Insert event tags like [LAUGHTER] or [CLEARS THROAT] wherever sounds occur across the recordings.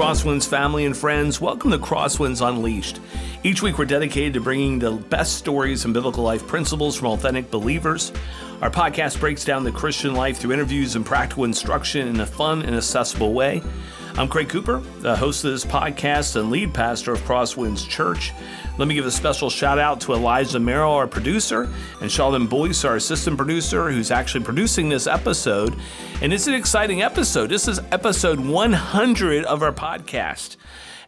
Crosswinds family and friends. Welcome to Crosswinds Unleashed. Each week, we're dedicated to bringing the best stories and biblical life principles from authentic believers. Our podcast breaks down the Christian life through interviews and practical instruction in a fun and accessible way. I'm Craig Cooper, the host of this podcast and lead pastor of Crosswinds Church. Let me give a special shout out to Elijah Merrill, our producer, and Sheldon Boyce, our assistant producer, who's actually producing this episode. And it's an exciting episode. This is episode 100 of our podcast.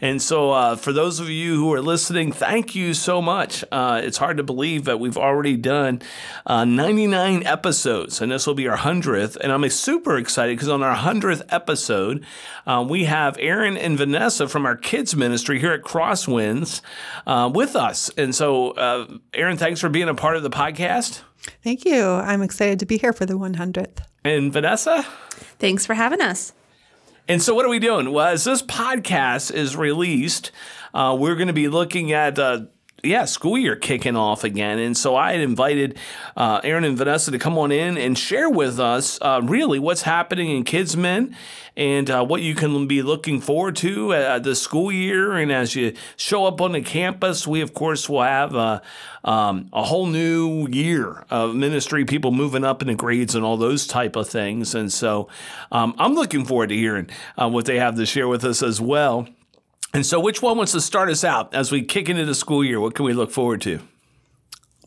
And so, uh, for those of you who are listening, thank you so much. Uh, it's hard to believe that we've already done uh, 99 episodes, and this will be our 100th. And I'm super excited because on our 100th episode, uh, we have Erin and Vanessa from our kids' ministry here at Crosswinds uh, with us. And so, uh, Erin, thanks for being a part of the podcast. Thank you. I'm excited to be here for the 100th. And Vanessa? Thanks for having us. And so, what are we doing? Well, as this podcast is released, uh, we're going to be looking at. Uh, yeah, school year kicking off again. And so I had invited uh, Erin and Vanessa to come on in and share with us uh, really what's happening in KidsMin and uh, what you can be looking forward to uh, the school year. And as you show up on the campus, we, of course, will have uh, um, a whole new year of ministry, people moving up in the grades and all those type of things. And so um, I'm looking forward to hearing uh, what they have to share with us as well. And so, which one wants to start us out as we kick into the school year? What can we look forward to?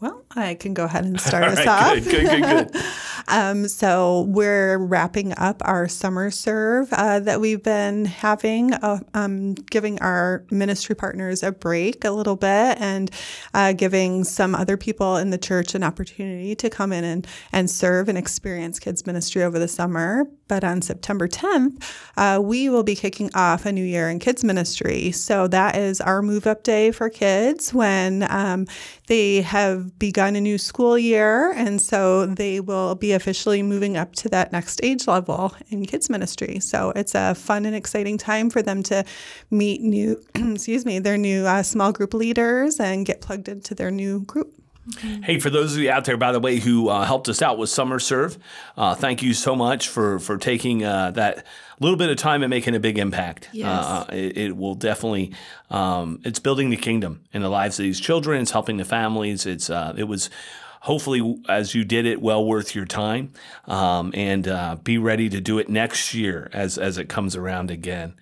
Well, I can go ahead and [LAUGHS] start us right, off. Good, good, good, good. [LAUGHS] um, so we're wrapping up our summer serve uh, that we've been having, uh, um, giving our ministry partners a break a little bit, and uh, giving some other people in the church an opportunity to come in and and serve and experience kids ministry over the summer. But on September 10th, uh, we will be kicking off a new year in kids ministry. So that is our move up day for kids when um, they have begun a new school year. And so they will be officially moving up to that next age level in kids ministry. So it's a fun and exciting time for them to meet new, [CLEARS THROAT] excuse me, their new uh, small group leaders and get plugged into their new group. Mm-hmm. Hey, for those of you out there, by the way, who uh, helped us out with Summer Serve, uh, thank you so much for for taking uh, that little bit of time and making a big impact. Yes. Uh, it, it, will definitely, um, it's building the kingdom in the lives of these children. It's helping the families. It's uh, it was hopefully as you did it well worth your time um, and uh, be ready to do it next year as as it comes around again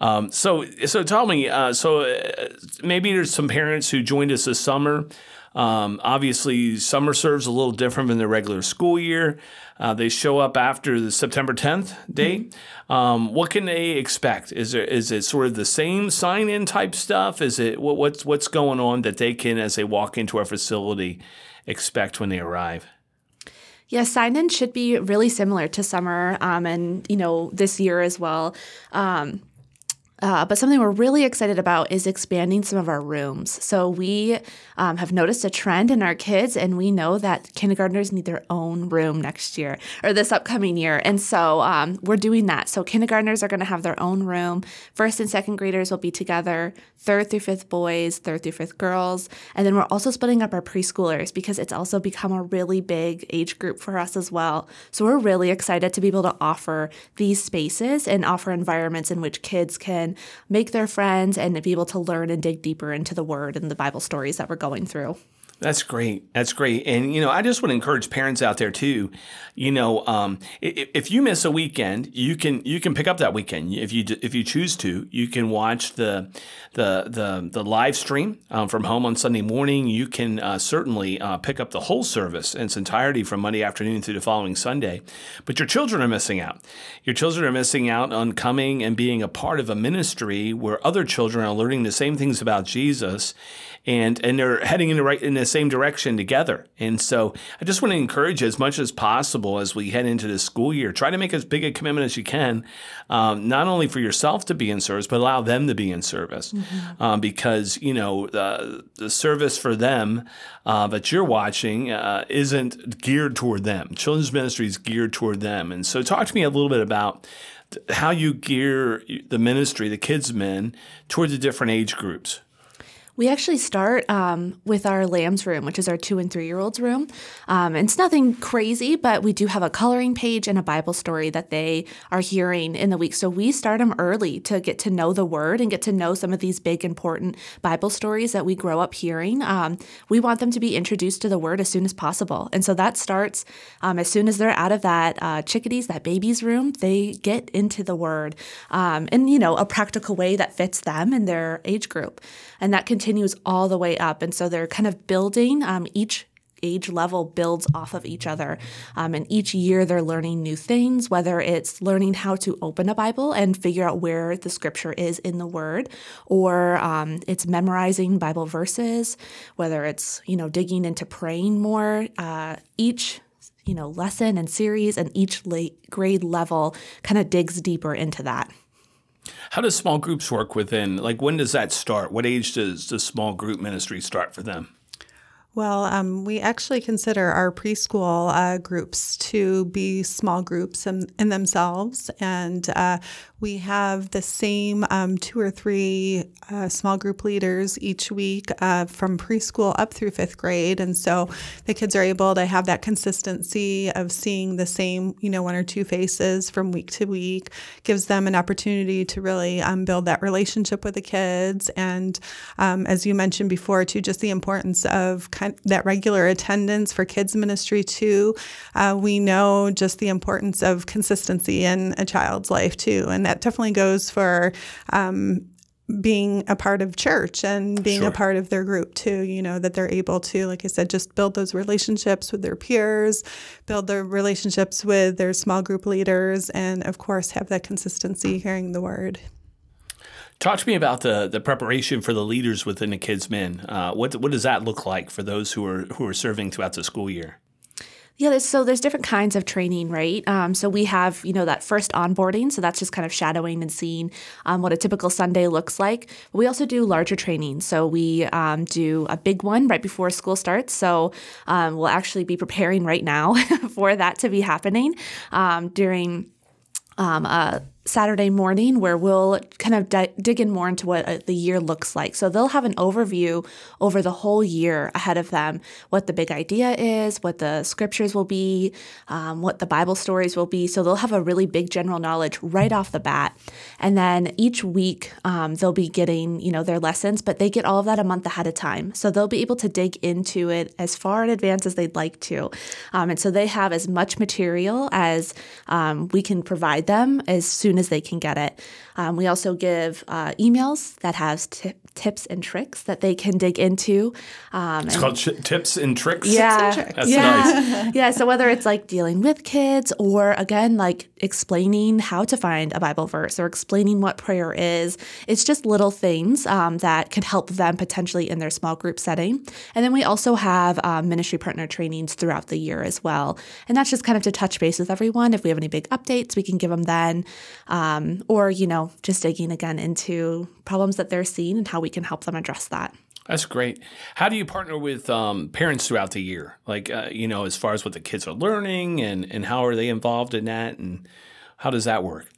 um, so so tell me uh, so uh, maybe there's some parents who joined us this summer um, obviously, summer serves a little different than the regular school year. Uh, they show up after the September 10th date. Mm-hmm. Um, what can they expect? Is there is it sort of the same sign in type stuff? Is it what, what's what's going on that they can, as they walk into our facility, expect when they arrive? Yeah, sign in should be really similar to summer um, and you know this year as well. Um, uh, but something we're really excited about is expanding some of our rooms. So we um, have noticed a trend in our kids, and we know that kindergartners need their own room next year or this upcoming year. And so um, we're doing that. So kindergartners are going to have their own room. First and second graders will be together. Third through fifth boys, third through fifth girls, and then we're also splitting up our preschoolers because it's also become a really big age group for us as well. So we're really excited to be able to offer these spaces and offer environments in which kids can make their friends and be able to learn and dig deeper into the word and the Bible stories that we're going through. That's great. That's great. And, you know, I just want to encourage parents out there too. You know, um, if, if, you miss a weekend, you can you can pick up that weekend if you if you choose to. You can watch the the the, the live stream um, from home on Sunday morning. You can uh, certainly uh, pick up the whole service in its entirety from Monday afternoon through the following Sunday. But your children are missing out. Your children are missing out on coming and being a part of a ministry where other children are learning the same things about Jesus and and they're heading in the right in the same direction together. And so I just want to encourage you as much as possible as we head into the school year. Try to make as big a commitment as you can, um, not only for yourself to be in service, but allow them to be in service, mm-hmm. um, because you know the the service for them uh, that you're watching uh, isn't geared toward them. Children's ministry is geared toward them. And so talk to me a little bit about how you gear the ministry, the KidsMin, toward the different age groups. We actually start um, with our lambs room, which is our two and three year olds room. Um, it's nothing crazy, but we do have a coloring page and a Bible story that they are hearing in the week. So we start them early to get to know the word and get to know some of these big, important Bible stories that we grow up hearing. Um, we want them to be introduced to the word as soon as possible. And so that starts um, as soon as they're out of that uh, chickadees, that baby's room, they get into the word um, in, you know, a practical way that fits them and their age group. And that continues continues all the way up. And so they're kind of building um, each age level builds off of each other. Um, and each year they're learning new things, whether it's learning how to open a Bible and figure out where the scripture is in the word, or um, it's memorizing Bible verses, whether it's, you know, digging into praying more. Uh, each you know lesson and series and each grade level kind of digs deeper into that how does small groups work within? Like, when does that start? What age does the small group ministry start for them? Well, um, we actually consider our preschool uh, groups to be small groups in, in themselves, and uh, we have the same um, two or three uh, small group leaders each week uh, from preschool up through fifth grade. And so the kids are able to have that consistency of seeing the same, you know, one or two faces from week to week, gives them an opportunity to really um, build that relationship with the kids. And um, as you mentioned before, too, just the importance of kind that regular attendance for kids ministry, too. Uh, we know just the importance of consistency in a child's life, too. And that definitely goes for um, being a part of church and being sure. a part of their group too you know that they're able to like i said just build those relationships with their peers build their relationships with their small group leaders and of course have that consistency hearing the word Talk to me about the the preparation for the leaders within the KidsMin. Uh, what what does that look like for those who are who are serving throughout the school year? Yeah, so there's different kinds of training, right? Um, so we have, you know, that first onboarding. So that's just kind of shadowing and seeing um, what a typical Sunday looks like. we also do larger training. So we um, do a big one right before school starts. So um, we'll actually be preparing right now [LAUGHS] for that to be happening um, during um, a Saturday morning where we'll kind of di- dig in more into what uh, the year looks like. So they'll have an overview over the whole year ahead of them, what the big idea is, what the scriptures will be, um, what the Bible stories will be. So they'll have a really big general knowledge right off the bat. And then each week um, they'll be getting, you know, their lessons, but they get all of that a month ahead of time. So they'll be able to dig into it as far in advance as they'd like to. Um, and so they have as much material as um, we can provide them as soon as they can get it. Um, we also give uh, emails that have t- tips and tricks that they can dig into. Um, it's called ch- tips and tricks. Yeah, and tricks. that's yeah. nice. [LAUGHS] yeah. So whether it's like dealing with kids or again like explaining how to find a Bible verse or explaining what prayer is, it's just little things um, that can help them potentially in their small group setting. And then we also have um, ministry partner trainings throughout the year as well, and that's just kind of to touch base with everyone. If we have any big updates, we can give them then, um, or you know just digging again into problems that they're seeing and how we can help them address that. That's great. How do you partner with um, parents throughout the year? Like, uh, you know, as far as what the kids are learning and, and how are they involved in that and how does that work?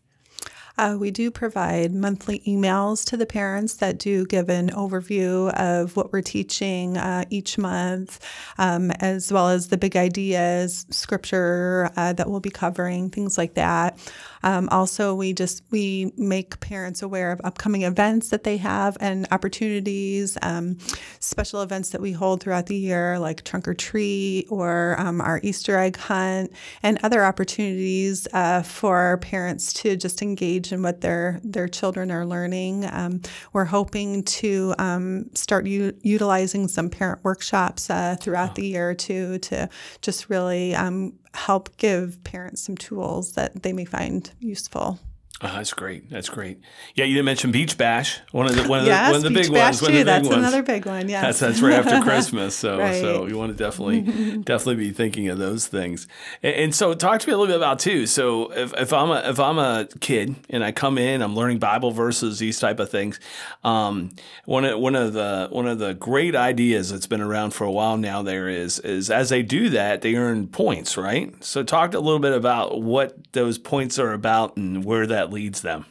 Uh, we do provide monthly emails to the parents that do give an overview of what we're teaching uh, each month, um, as well as the big ideas, scripture uh, that we'll be covering, things like that. Um, also, we just we make parents aware of upcoming events that they have and opportunities, um, special events that we hold throughout the year, like trunk or treat or um, our Easter egg hunt, and other opportunities uh, for parents to just engage in what their their children are learning. Um, we're hoping to um, start u- utilizing some parent workshops uh, throughout oh. the year too to just really um, help give parents some tools that they may find useful. Oh, that's great. That's great. Yeah, you didn't mention Beach Bash, one of the one of yes, the, one of the Beach big Bash ones. Too. that's ones. another big one. Yeah, that's, that's right after [LAUGHS] Christmas. So right. so you want to definitely [LAUGHS] definitely be thinking of those things. And, and, so talk to me a little bit about too. So if, if I'm a if I'm a kid and I come in, I'm learning Bible verses, these type of things. Um, one of one of the one of the great ideas that's been around for a while now there is is as they do that they earn points, right? So talk a little bit about what those points are about and where that leads them.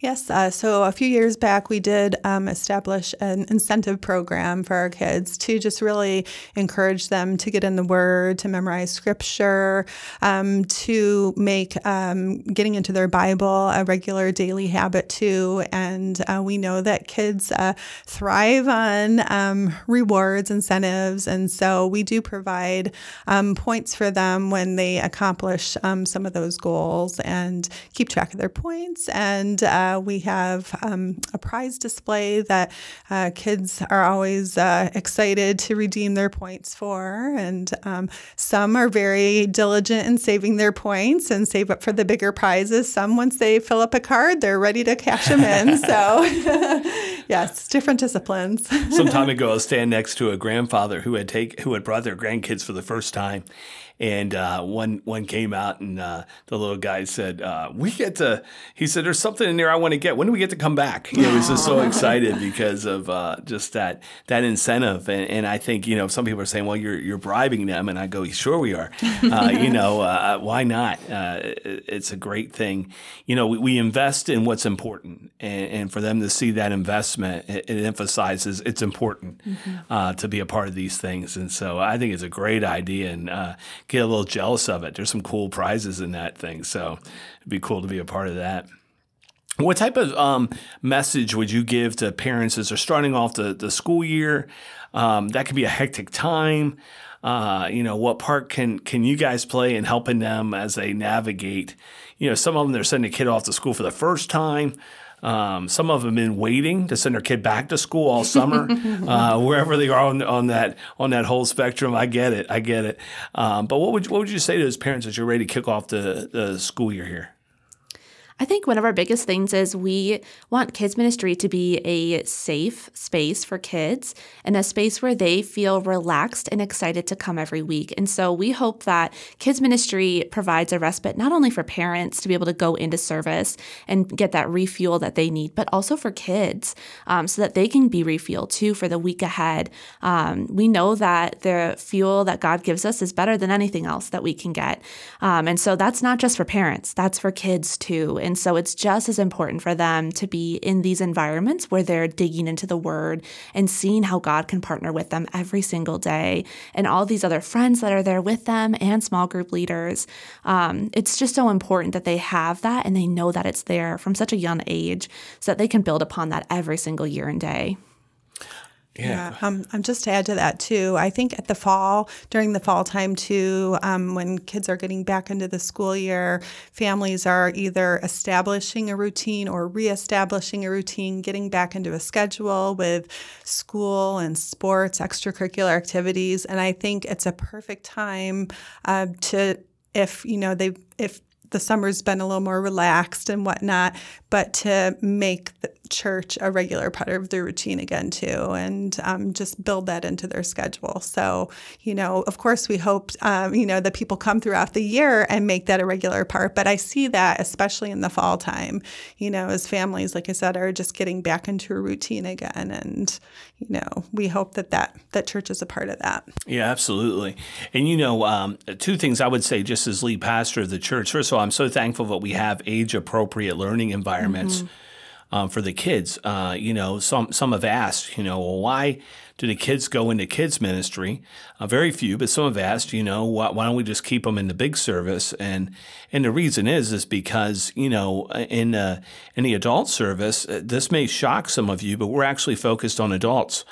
Yes. Uh, so a few years back, we did um, establish an incentive program for our kids to just really encourage them to get in the Word, to memorize Scripture, um, to make um, getting into their Bible a regular daily habit too. And uh, we know that kids uh, thrive on um, rewards, incentives, and so we do provide um, points for them when they accomplish um, some of those goals and keep track of their points and uh, uh, we have um, a prize display that uh, kids are always uh, excited to redeem their points for. And um, some are very diligent in saving their points and save up for the bigger prizes. Some, once they fill up a card, they're ready to cash them in. so, [LAUGHS] [LAUGHS] yes, different disciplines. [LAUGHS] Some time ago, I was standing next to a grandfather who had take who had brought their grandkids for the first time, and uh, one one came out, and uh, the little guy said, uh, "We get to." He said, "There's something in there I want to get. When do we get to come back?" You know, he was just so [LAUGHS] excited because of uh, just that that incentive. And, and, I think you know, some people are saying, "Well, you're you're bribing them," and I go, "Sure, we are. Uh, [LAUGHS] you know, uh, why not? it's a great thing. You know, we, we invest in what's important, and, and, for them to see that investment, it, it emphasizes it's important mm-hmm. to be a part of these things. And so, I think it's a great idea and get a little jealous of it. There's some cool prizes in that thing, so it'd be cool to be a part of that. What type of um, message would you give to parents as they're starting off the, the school year? Um, that could be a hectic time. Uh, you know, what part can can you guys play in helping them as they navigate? You know, some of them they're sending a kid off to school for the first time. Um, some of them have been waiting to send their kid back to school all summer, [LAUGHS] uh, wherever they are on, on that on that whole spectrum. I get it, I get it. Um, but what would what would you say to those parents as you're ready to kick off the, the school year here? I think one of our biggest things is we want kids ministry to be a safe space for kids and a space where they feel relaxed and excited to come every week. And so we hope that kids ministry provides a respite not only for parents to be able to go into service and get that refuel that they need, but also for kids um, so that they can be refueled too for the week ahead. Um, we know that the fuel that God gives us is better than anything else that we can get. Um, and so that's not just for parents, that's for kids too. And so it's just as important for them to be in these environments where they're digging into the word and seeing how God can partner with them every single day and all these other friends that are there with them and small group leaders. Um, it's just so important that they have that and they know that it's there from such a young age so that they can build upon that every single year and day. Yeah. yeah. Um, um, just to add to that too, I think at the fall, during the fall time too, um, when kids are getting back into the school year, families are either establishing a routine or reestablishing a routine, getting back into a schedule with school and sports, extracurricular activities, and I think it's a perfect time uh, to if you know they if the summer's been a little more relaxed and whatnot, but to make the church a regular part of their routine again too, and um, just build that into their schedule. So, you know, of course, we hope um, you know that people come throughout the year and make that a regular part. But I see that especially in the fall time, you know, as families, like I said, are just getting back into a routine again, and you know, we hope that that that church is a part of that. Yeah, absolutely. And you know, um, two things I would say, just as lead pastor of the church. First of all, I'm so thankful that we have age appropriate learning environments. Mm-hmm um, for the kids. Uh, you know, some some have asked, you know, well, why do the kids go into kids ministry? Uh, very few, but some have asked, you know, why, why, don't we just keep them in the big service? And and the reason is is because you know in uh, in the adult service, uh, this may shock some of you, but we're actually focused on adults.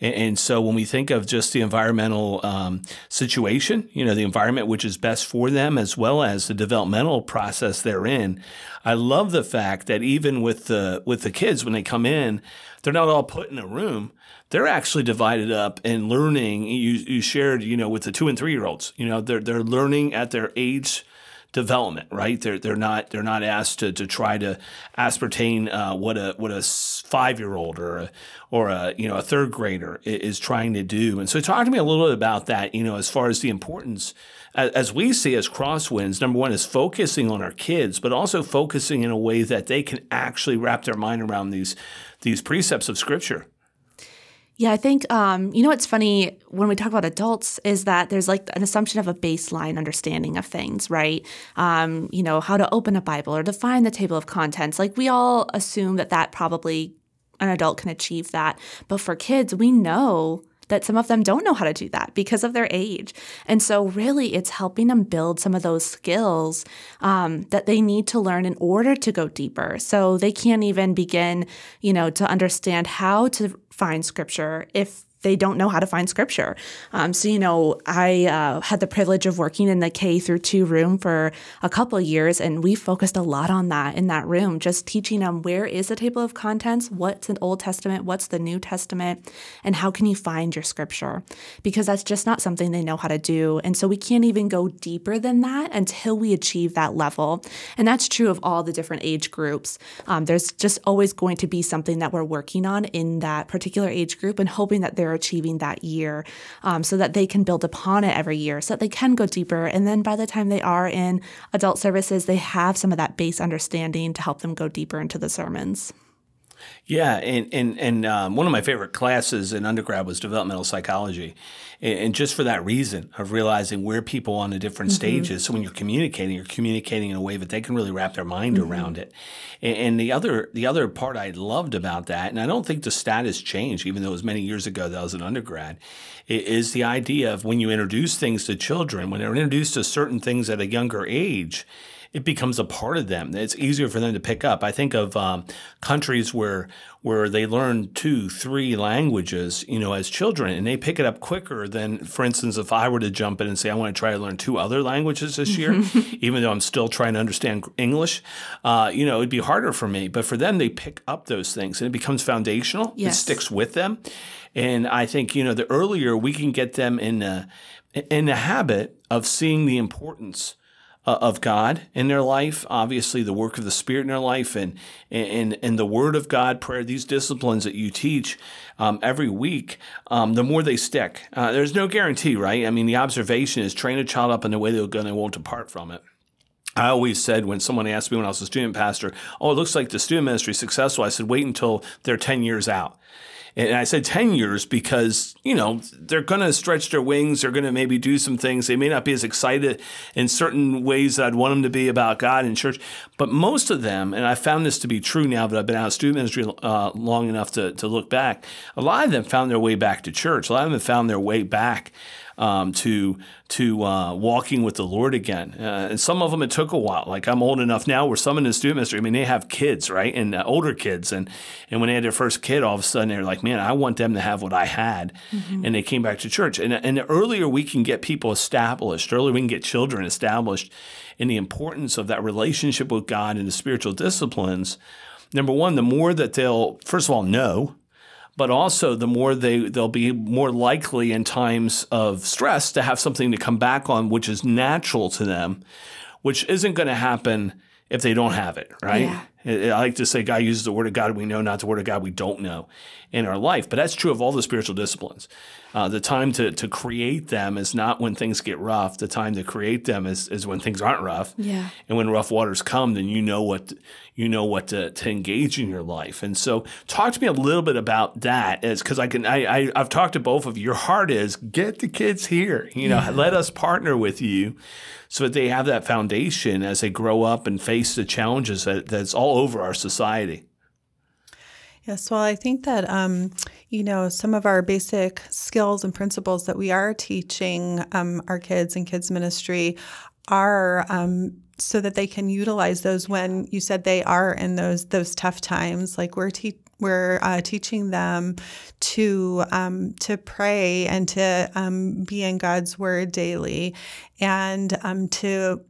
And, so when we think of just the environmental um, situation, you know, the environment which is best for them as well as the developmental process they're in, I love the fact that even with the with the kids when they come in, they're not all put in a room. They're actually divided up and learning. You you shared, you know, with the two and three year olds, you know, they're they're learning at their age development, right? They're they're not they're not asked to, to try to ascertain uh, what a what a five year old or a, or a you know a third grader is trying to do. And so, talk to me a little bit about that. You know, as far as the importance, as we see as Crosswinds, number one is focusing on our kids, but also focusing in a way that they can actually wrap their mind around these these precepts of Scripture. Yeah, I think um, you know what's funny when we talk about adults is that there's like an assumption of a baseline understanding of things, right? Um, you know, how to open a Bible or define the table of contents. Like we all assume that that probably an adult can achieve that, but for kids, we know that some of them don't know how to do that because of their age. And so, really, it's helping them build some of those skills um, that they need to learn in order to go deeper. So, they can't even begin, you know, to understand how to find scripture if they don't know how to find scripture. Um, so, you know, I uh, had the privilege of working in the K through two room for a couple years, and we focused a lot on that in that room, just teaching them where is the table of contents, what's an Old Testament, what's the New Testament, and how can you find your scripture? Because that's just not something they know how to do. And so we can't even go deeper than that until we achieve that level. And that's true of all the different age groups. Um, there's just always going to be something that we're working on in that particular age group and hoping that they're achieving that year um, so that they can build upon it every year so that they can go deeper. And then by the time they are in adult services, they have some of that base understanding to help them go deeper into the sermons. Yeah, and and and um, one of my favorite classes in undergrad was developmental psychology, and, and, just for that reason of realizing where people on the different mm-hmm. stages. So when you're communicating, you're communicating in a way that they can really wrap their mind mm-hmm. around it. And, and, the other the other part I loved about that, and I don't think the status changed, even though it was many years ago that I was an undergrad, is the idea of when you introduce things to children, when they're introduced to certain things at a younger age it becomes a part of them. It's easier for them to pick up. I think of um, countries where where they learn two, three languages, you know, as children, and they pick it up quicker than, for instance, if I were to jump in and say I want to try to learn two other languages this year, [LAUGHS] even though I'm still trying to understand English, uh, you know, it'd be harder for me. But for them, they pick up those things, and it becomes foundational. Yes. It sticks with them, and I think you know, the earlier we can get them in the in the habit of seeing the importance uh, of God in their life, obviously the work of the Spirit in their life, and and and the Word of God, prayer, these disciplines that you teach um, every week, um, the more they stick. Uh, there's no guarantee, right? I mean, the observation is train a child up in the way they'll go and they won't depart from it. I always said when someone asked me when I was a student pastor, "Oh, it looks like the student ministry is successful," I said, "Wait until they're ten years out." And I said 10 years because, you know, they're going to stretch their wings. They're going to maybe do some things. They may not be as excited in certain ways that I'd want them to be about God and church. But most of them, and I found this to be true now that I've been out of student ministry uh, long enough to, to look back, a lot of them found their way back to church. A lot of them found their way back um, to to uh, walking with the Lord again. Uh, and some of them it took a while. Like I'm old enough now where some in the student ministry, I mean, they have kids, right, and uh, older kids, and and when they had their first kid, all of a sudden they're like, man, I want them to have what I had, mm-hmm. and they came back to church. And and the earlier we can get people established, earlier we can get children established in the importance of that relationship with God and the spiritual disciplines. Number one, the more that they'll first of all know but also the more they they'll be more likely in times of stress to have something to come back on which is natural to them which isn't going to happen if they don't have it right yeah. I like to say God uses the word of God we know, not the word of God we don't know in our life. But that's true of all the spiritual disciplines. Uh, the time to, to create them is not when things get rough. The time to create them is, is when things aren't rough. Yeah. And when rough waters come, then you know what you know what to, to engage in your life. And so, talk to me a little bit about that, as because I can I, I have talked to both of you. Your heart is get the kids here. You know, yeah. let us partner with you so that they have that foundation as they grow up and face the challenges that, that's all over our society. Yes, well, I think that, um, you know, some of our basic skills and principles that we are teaching um, our kids in kids ministry are um, so that they can utilize those when you said they are in those those tough times. Like we're te- we're uh, teaching them to um, to pray and to um, be in God's Word daily, and um, to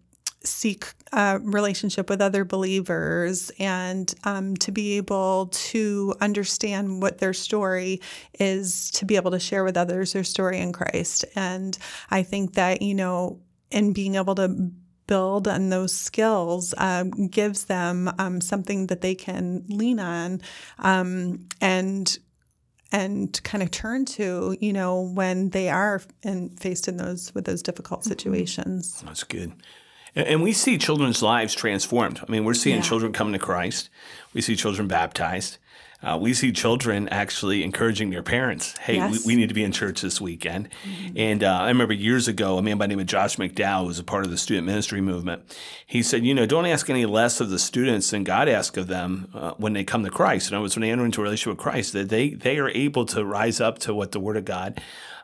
seek a relationship with other believers and um, to be able to understand what their story is to be able to share with others their story in Christ. And I think that, you know, in being able to build on those skills um, gives them um, something that they can lean on um, and and kind of turn to, you know, when they are in, faced in those with those difficult mm-hmm. situations. That's good. And we see children's lives transformed. I mean, we're seeing yeah. children come to Christ. We see children baptized. uh, we see children actually encouraging their parents, hey, Yes. we, we need to be in church this weekend. And uh, I remember years ago, a man by the name of Josh McDowell, who was a part of the student ministry movement, he said, you know, don't ask any less of the students than God asks of them uh, when they come to Christ. In other words, when they enter into a relationship with Christ, that they, they are able to rise up to what the Word of God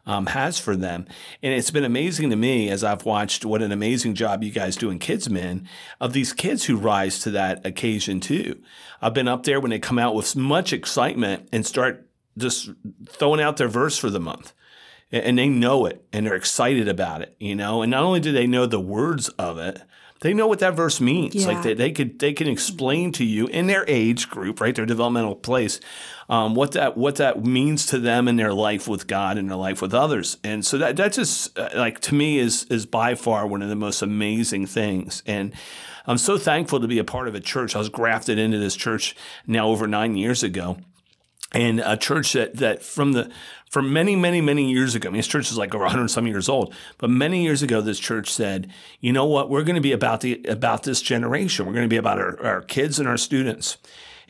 um, has for them. And it's been amazing to me as I've watched what an amazing job you guys do in KidsMin of these kids who rise to that occasion too. I've been up there when they come out with much excitement and start just throwing out their verse for the month. And they know it and they're excited about it, you know. And not only do they know the words of it, they know what that verse means. Yeah. Like they, they could they can explain to you in their age group, right, their developmental place, um, what that what that means to them in their life with God and their life with others. And so that that just uh, like to me is is by far one of the most amazing things. And I'm so thankful to be a part of a church. I was grafted into this church now over nine years ago and a church that that from the for many many many years ago. I mean, this church is like over 100 some years old, but many years ago, this church said, "You know what? We're going to be about the about this generation. We're going to be about our, our kids and our students."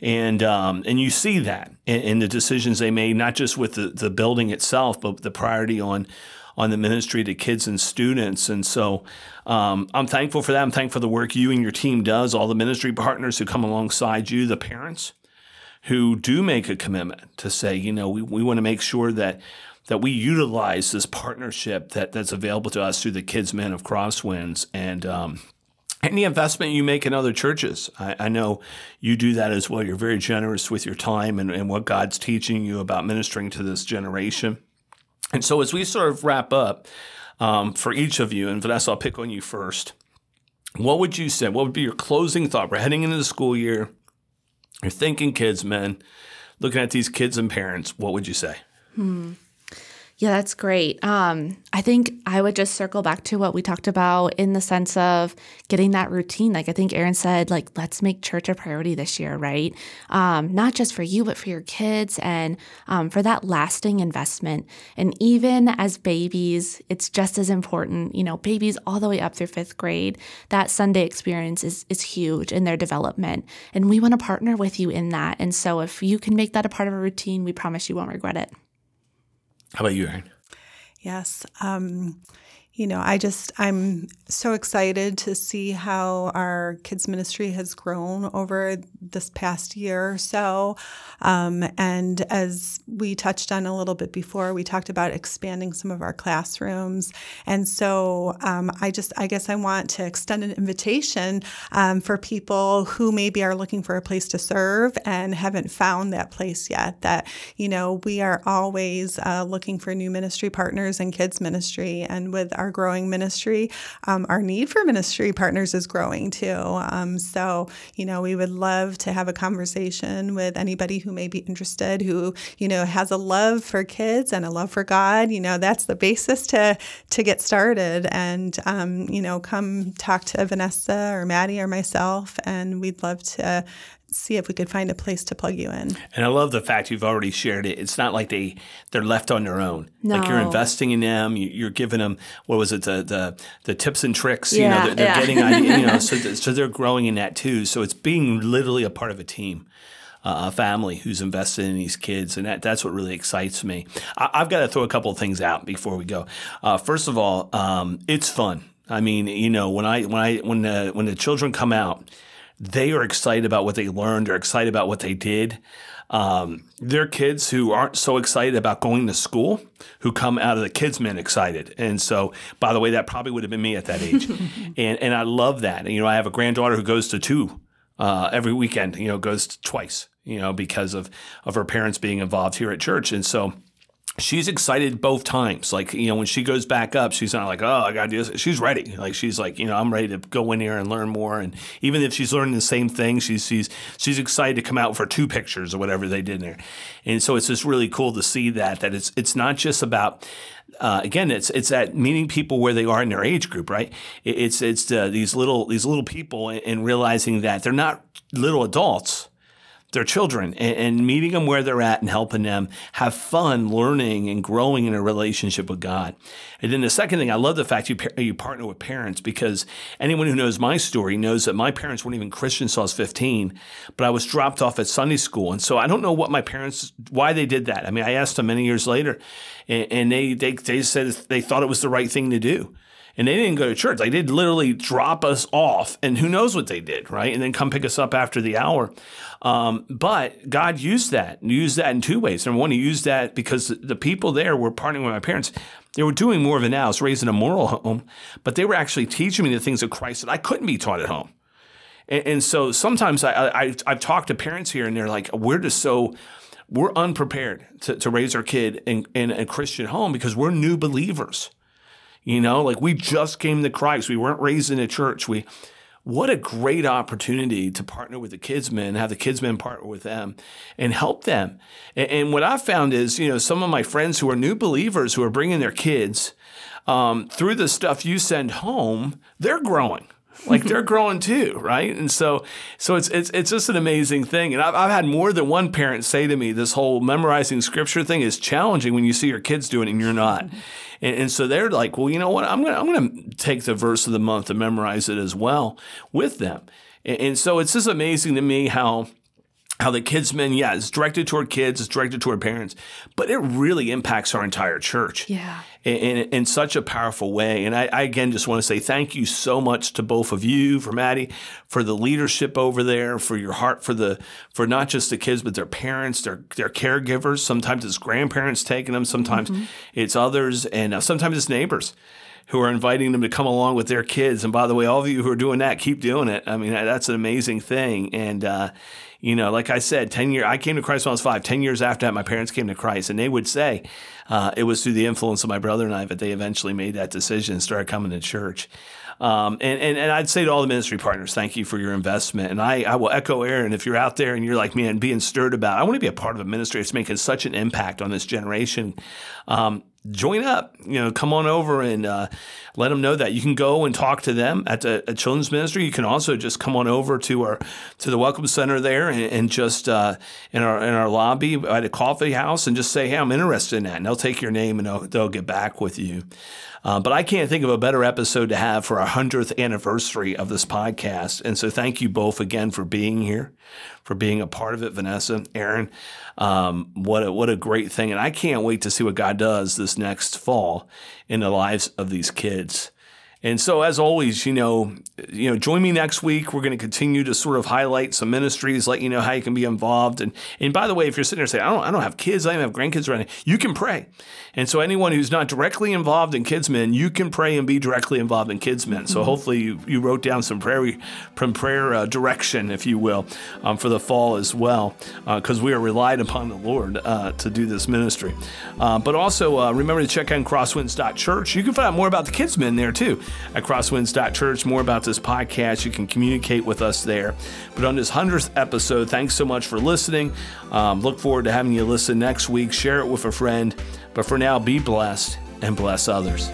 And um, and you see that in, in the decisions they made, not just with the, the building itself, but the priority on on the ministry to kids and students. And so um, I'm thankful for that. I'm thankful for the work you and your team does, all the ministry partners who come alongside you, the parents who do make a commitment to say, you know, we, we want to make sure that that we utilize this partnership that, that's available to us through the KidsMin of Crosswinds and um, any investment you make in other churches. I, I know you do that as well. You're very generous with your time and, and what God's teaching you about ministering to this generation. And so as we sort of wrap up um, for each of you, and Vanessa, I'll pick on you first. What would you say? What would be your closing thought? We're heading into the school year. You're thinking KidsMin, looking at these kids and parents. What would you say? Hmm. Yeah, that's great. Um, I think I would just circle back to what we talked about in the sense of getting that routine. Like I think Erin said, like let's make church a priority this year, right? Um, not just for you, but for your kids and um, for that lasting investment. And even as babies, it's just as important. You know, babies all the way up through fifth grade, that Sunday experience is is huge in their development, and we want to partner with you in that. And so, if you can make that a part of a routine, we promise you won't regret it. How about you, Erin? Yes. Um, you know, I just, I'm so excited to see how our kids' ministry has grown over this past year or so. Um, and as we touched on a little bit before, we talked about expanding some of our classrooms. And so um, I just, I guess I want to extend an invitation um, for people who maybe are looking for a place to serve and haven't found that place yet. That, you know, we are always uh, looking for new ministry partners in kids' ministry. And with our growing ministry, um, our need for ministry partners is growing too. Um, so, you know, we would love to have a conversation with anybody who may be interested, who, you know, has a love for kids and a love for God. You know, that's the basis to to get started. And, um, you know, come talk to Vanessa or Maddie or myself, and we'd love to see if we could find a place to plug you in. And I love the fact you've already shared it. It's not like they they're left on their own. No. Like you're investing in them. You, you're giving them what was it the the, the tips and tricks. Yeah, you know, they're, they're yeah. getting idea, you know. [LAUGHS] So th- so they're growing in that too. So it's being literally a part of a team. Uh, a family who's invested in these kids, and that, that's what really excites me. I, I've got to throw a couple of things out before we go. Uh, first of all, um, it's fun. I mean, you know, when I when I when the when the children come out, they are excited about what they learned. They're excited about what they did. Um, they're kids who aren't so excited about going to school, who come out of the KidsMin excited. And so, by the way, that probably would have been me at that age. [LAUGHS] and and I love that. And, you know, I have a granddaughter who goes to two uh, every weekend. You know, goes twice. You know, because of of her parents being involved here at church. And so she's excited both times. Like, you know, when she goes back up, she's not like, oh, I got to do this. She's ready. Like, she's like, you know, I'm ready to go in here and learn more. And even if she's learning the same thing, she's, she's, she's excited to come out for two pictures or whatever they did there. And so it's just really cool to see that, that it's, it's not just about, uh, again, it's it's that meeting people where they are in their age group, right? It- It's it's uh, these little these little people and realizing that they're not little adults, their children and, and, meeting them where they're at and helping them have fun learning and growing in a relationship with God. And then the second thing, I love the fact you you partner with parents because anyone who knows my story knows that my parents weren't even Christians until I was 15, but I was dropped off at Sunday school, and so I don't know what my parents why they did that. I mean, I asked them many years later, and, and they they they said they thought it was the right thing to do and they didn't go to church. They did literally drop us off, and who knows what they did, right? And then come pick us up after the hour. Um, but God used that, used that in two ways. Number one, He used that because the people there were partnering with my parents. They were doing more of it now, raising a moral home, but they were actually teaching me the things of Christ that I couldn't be taught at home. And, and so sometimes I, I, I've talked to parents here, and they're like, "We're just so." We're unprepared to, to raise our kid in, in a Christian home because we're new believers. You know, like we just came to Christ. We weren't raised in a church. We what a great opportunity to partner with the KidsMin, have the KidsMin partner with them and help them. And, and, what I've found is, you know, some of my friends who are new believers who are bringing their kids um, through the stuff you send home, they're growing like they're growing too, right? And so, so it's it's it's just an amazing thing. And I've I've had more than one parent say to me, this whole memorizing scripture thing is challenging when you see your kids doing it and you're not. [LAUGHS] And, and so they're like, well, you know what? I'm gonna I'm gonna take the verse of the month and memorize it as well with them. And, and so it's just amazing to me how how the kids KidsMin, yeah, it's directed toward kids, it's directed toward parents, but it really impacts our entire church. Yeah. In, in, in such a powerful way. And I, I, again just want to say thank you so much to both of you, for Maddie, for the leadership over there, for your heart for the for not just the kids, but their parents, their their caregivers. Sometimes it's grandparents taking them, sometimes mm-hmm. it's others, and uh, sometimes it's neighbors who are inviting them to come along with their kids. And by the way, all of you who are doing that, keep doing it. I mean, that's an amazing thing. And uh, you know, like I said, 10 years, I came to Christ when I was five. 10 years after that, my parents came to Christ. And they would say uh, it was through the influence of my brother and I that they eventually made that decision and started coming to church. Um, and, and, and I'd say to all the ministry partners, thank you for your investment. And I, I will echo Erin, if you're out there and you're like, man, being stirred about, I want to be a part of a ministry that's making such an impact on this generation. Um, join up. You know, come on over and uh, let them know that you can go and talk to them at at children's ministry. You can also just come on over to our to the welcome center there and, and just uh, in our in our lobby at a coffee house and just say, "Hey, I'm interested in that," and they'll take your name and they'll, they'll get back with you. Uh, but I can't think of a better episode to have for our 100th anniversary of this podcast. And so thank you both again for being here, for being a part of it, Vanessa, Erin. Um, what a, what a great thing. And I can't wait to see what God does this next fall in the lives of these kids. And so, as always, you know, you know, join me next week. We're going to continue to sort of highlight some ministries, let you know how you can be involved. And and by the way, if you're sitting there saying, I don't, I don't have kids, I don't have grandkids or anything, you can pray. And so, anyone who's not directly involved in KidsMin, you can pray and be directly involved in KidsMin. So, mm-hmm. hopefully, you, you wrote down some prayer, from prayer uh, direction, if you will, um, for the fall as well, because uh, we are relied upon the Lord uh, to do this ministry. Uh, but also, uh, remember to check out crosswinds.church. You can find out more about the KidsMin there too at crosswinds.church. More about this podcast. You can communicate with us there. But on this 100th episode, thanks so much for listening. Um, look forward to having you listen next week. Share it with a friend. But for now, be blessed and bless others.